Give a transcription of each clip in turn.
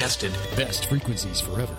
tested. Best frequencies forever.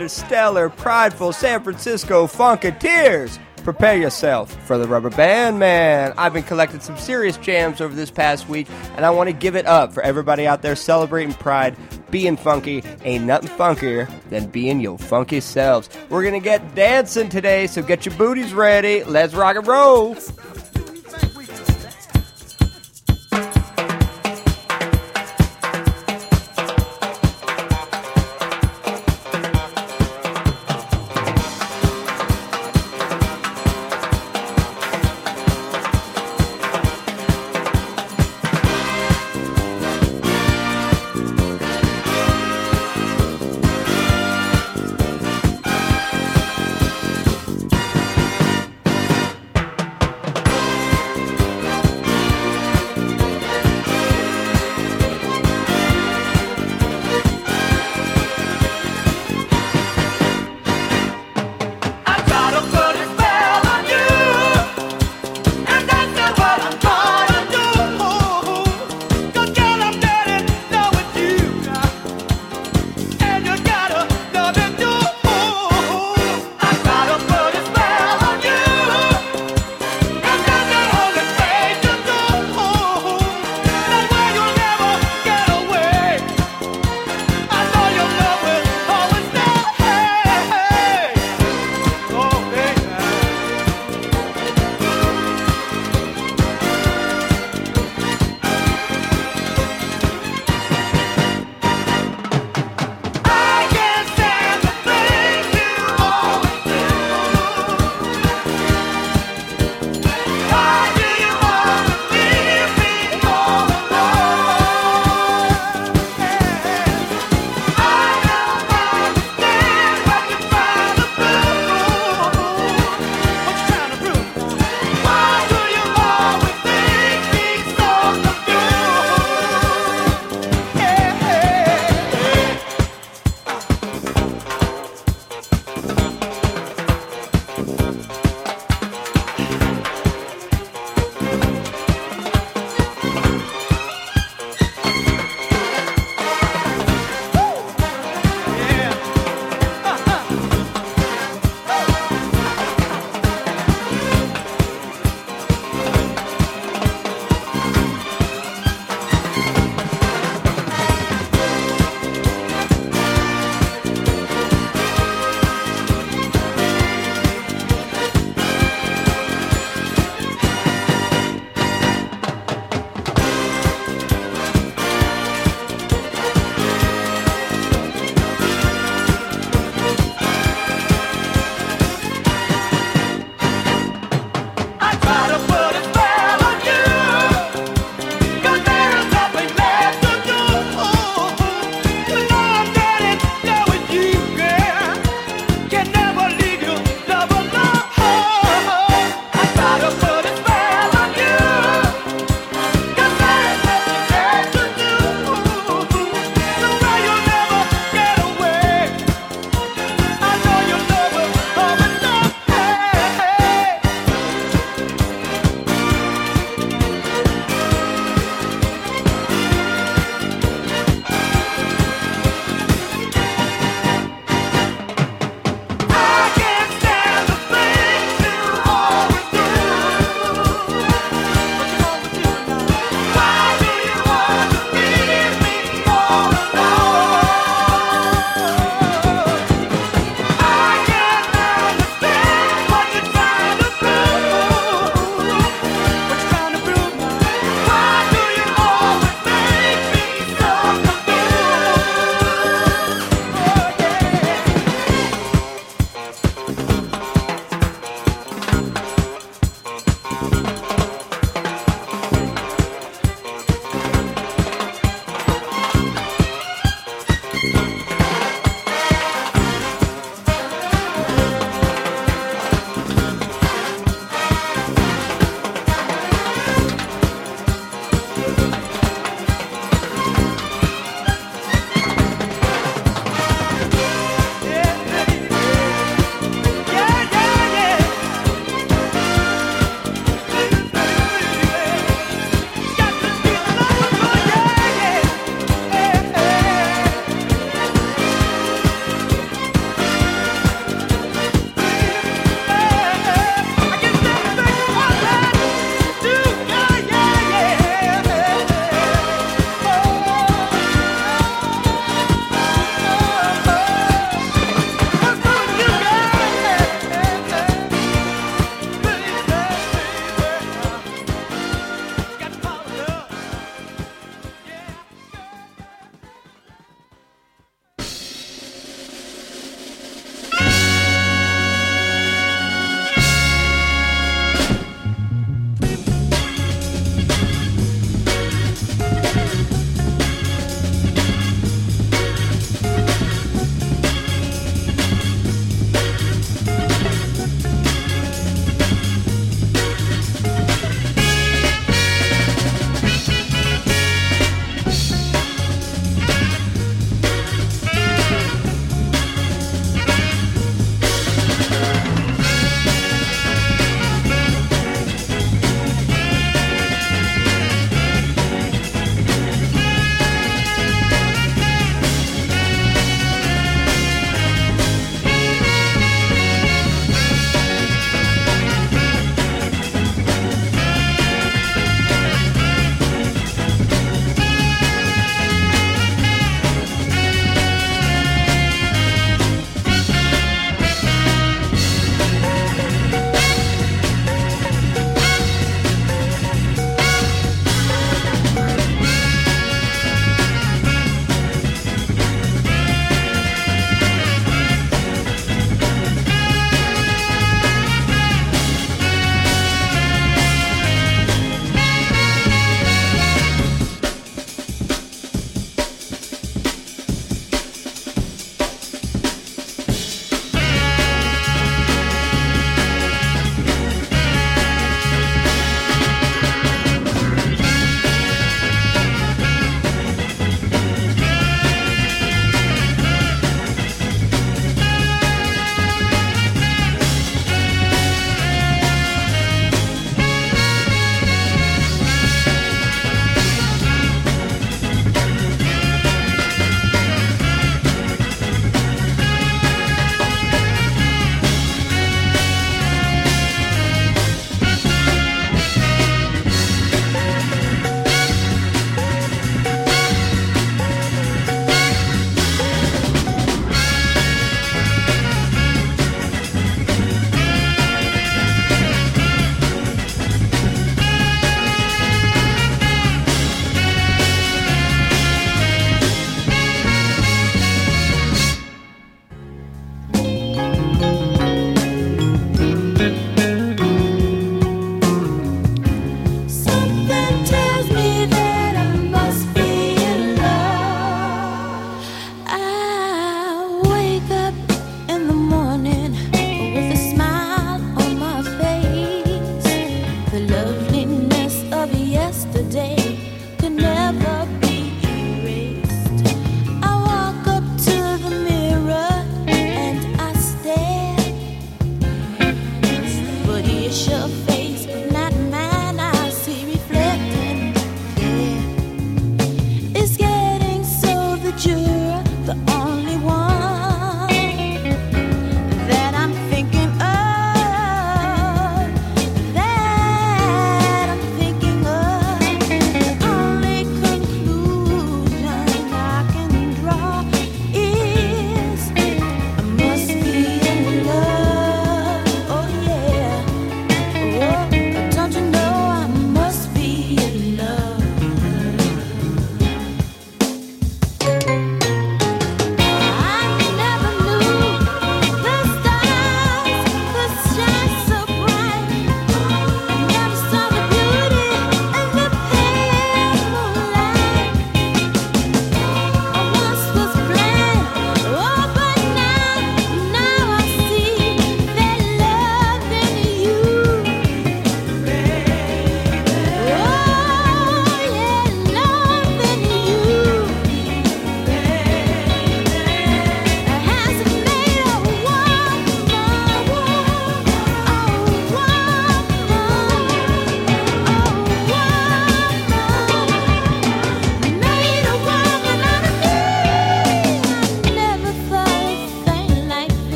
interstellar, prideful San Francisco Funketeers. Prepare yourself for the Rubber Band Man. I've been collecting some serious jams over this past week, and I want to give it up for everybody out there celebrating pride. Being funky ain't nothing funkier than being your funky selves. We're going to get dancing today, so get your booties ready. Let's rock and roll.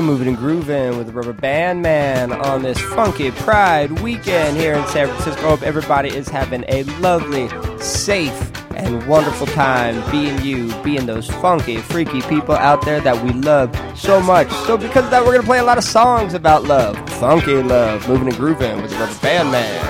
You're moving and grooving with the Rubber Band Man on this funky Pride weekend here in San Francisco. Hope everybody is having a lovely, safe, and wonderful time being you, being those funky, freaky people out there that we love so much. So, because of that, we're going to play a lot of songs about love. Funky love, moving and grooving with the Rubber Band Man.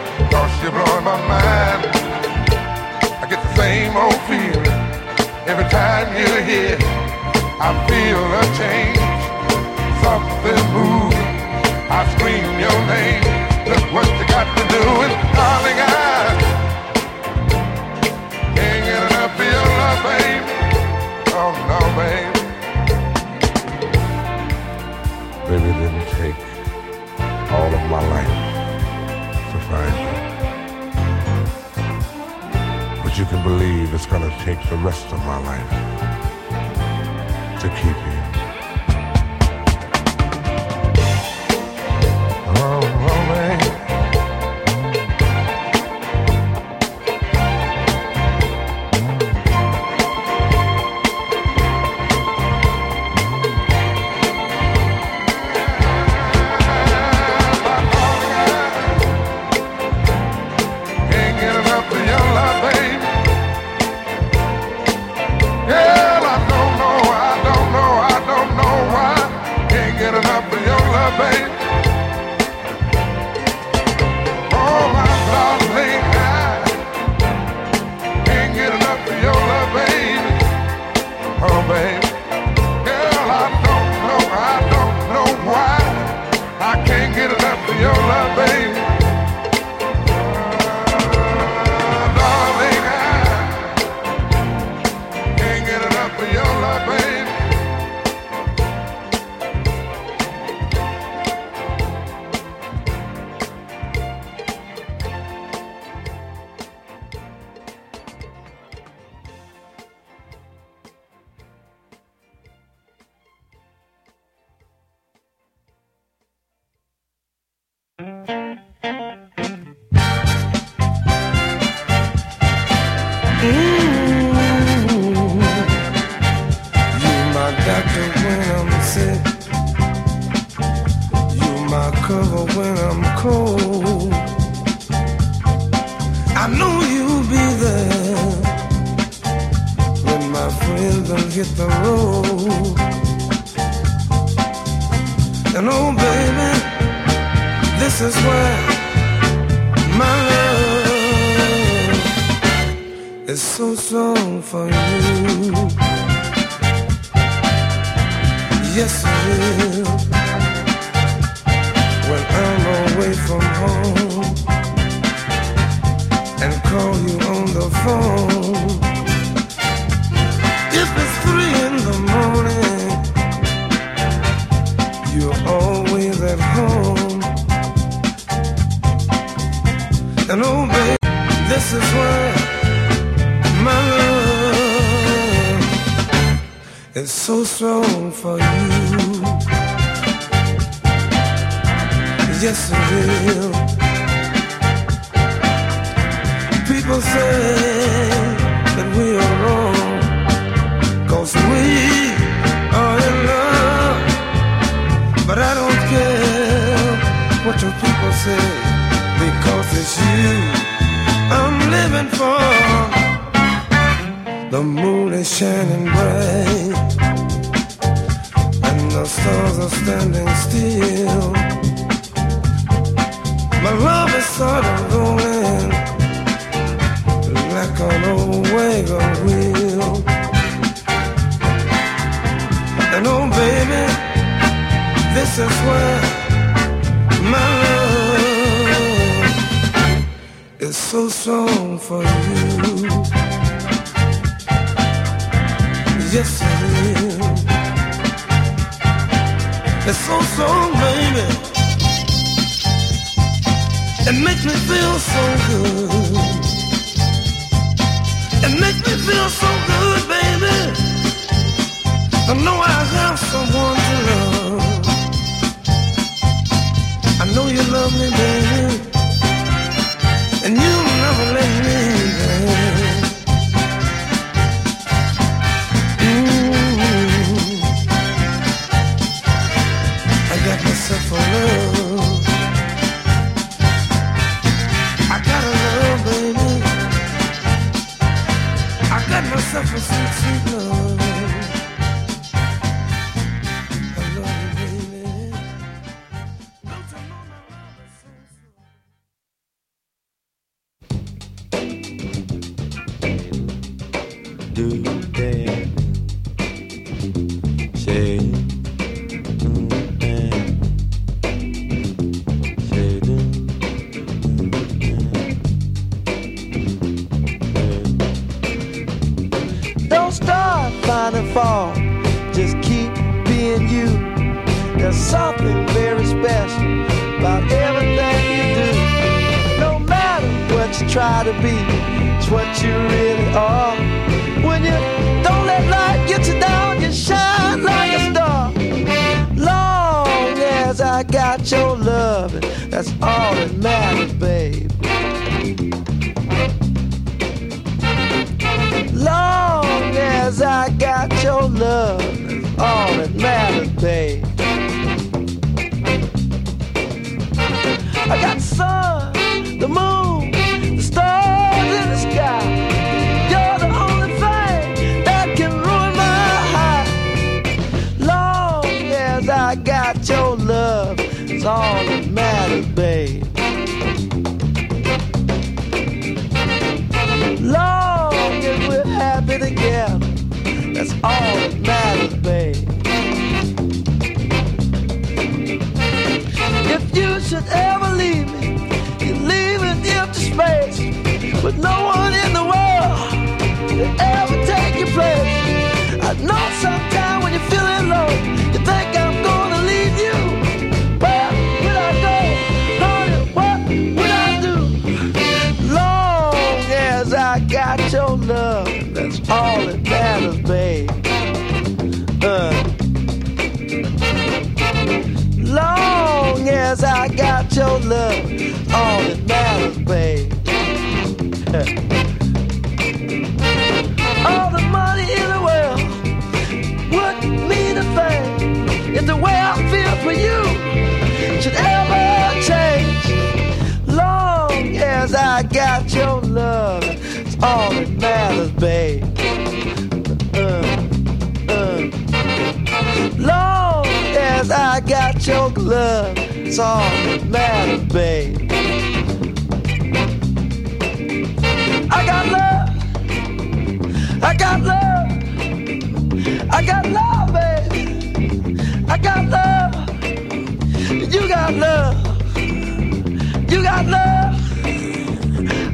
You're blowing my mind. I get the same old feeling every time you're here. I feel a change, something moving. I scream your name. Look what you got to do, and darling, I can't get enough of your love, babe. Oh no, babe. Baby, didn't take all of my life to find. you can believe it's gonna take the rest of my life. This is why my love is so strong for you. Yes, it will. People say that we are wrong, cause we are in love. But I don't care what your people say, because it's you I'm living for. The moon is shining bright, and the stars are standing still. My love is sort of going like an old wagon wheel. And oh, baby, this is where is so for you. Yes, it is. It's so strong, baby. It makes me feel so good. It makes me feel so good, baby. I know I have someone to love. I know you love me, baby. And you'll got your love, that's all that matters, babe. Uh. Long as I got your love, all that matters, babe. all the money in the world wouldn't mean a thing if the way I feel for you should ever change. Long as I got your all that matters, babe. Uh, uh. Long as I got your glove, it's all that matters, babe. I got love. I got love. I got love, baby. I got love. You got love. You got love.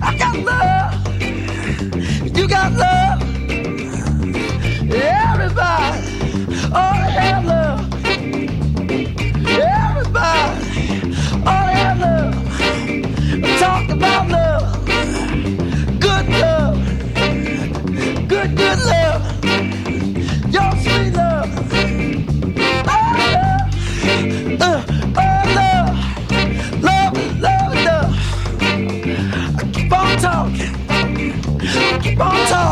I got love you got love. Everybody ought to have love. Everybody ought to have love. Talk about love. Bonzo!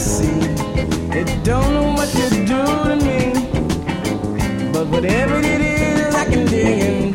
see. It don't know what you do to me, but whatever it is, I can dig in.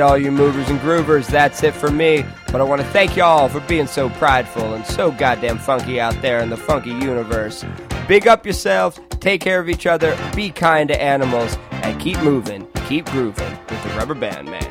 all you movers and groovers, that's it for me. But I want to thank y'all for being so prideful and so goddamn funky out there in the funky universe. Big up yourselves, take care of each other, be kind to animals, and keep moving, keep grooving with the Rubber Band Man.